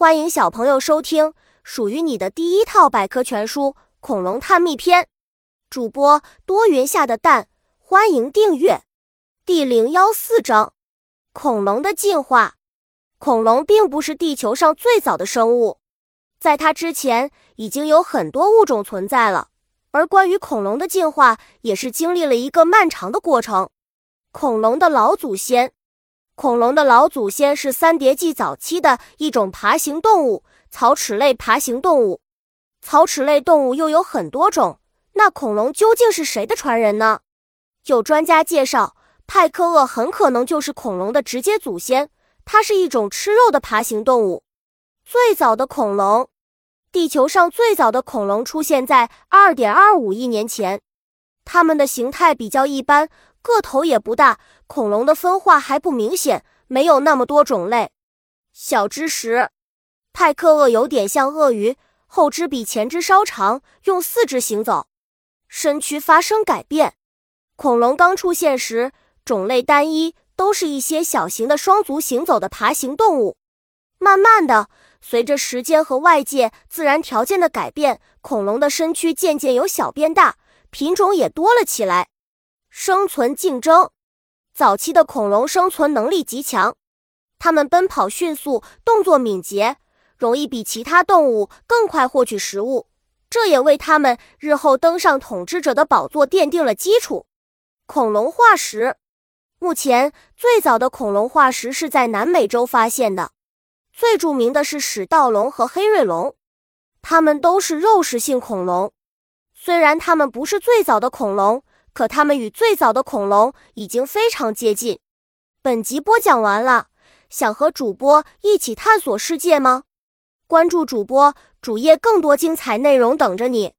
欢迎小朋友收听属于你的第一套百科全书《恐龙探秘篇》，主播多云下的蛋，欢迎订阅。第零幺四章：恐龙的进化。恐龙并不是地球上最早的生物，在它之前已经有很多物种存在了。而关于恐龙的进化，也是经历了一个漫长的过程。恐龙的老祖先。恐龙的老祖先是三叠纪早期的一种爬行动物——草齿类爬行动物。草齿类动物又有很多种，那恐龙究竟是谁的传人呢？有专家介绍，派克鳄很可能就是恐龙的直接祖先。它是一种吃肉的爬行动物。最早的恐龙，地球上最早的恐龙出现在2.25亿年前，它们的形态比较一般。个头也不大，恐龙的分化还不明显，没有那么多种类。小知识：派克鳄有点像鳄鱼，后肢比前肢稍长，用四肢行走，身躯发生改变。恐龙刚出现时，种类单一，都是一些小型的双足行走的爬行动物。慢慢的，随着时间和外界自然条件的改变，恐龙的身躯渐渐由小变大，品种也多了起来。生存竞争，早期的恐龙生存能力极强，它们奔跑迅速，动作敏捷，容易比其他动物更快获取食物，这也为它们日后登上统治者的宝座奠定了基础。恐龙化石，目前最早的恐龙化石是在南美洲发现的，最著名的是史盗龙和黑瑞龙，它们都是肉食性恐龙，虽然它们不是最早的恐龙。可它们与最早的恐龙已经非常接近。本集播讲完了，想和主播一起探索世界吗？关注主播主页，更多精彩内容等着你。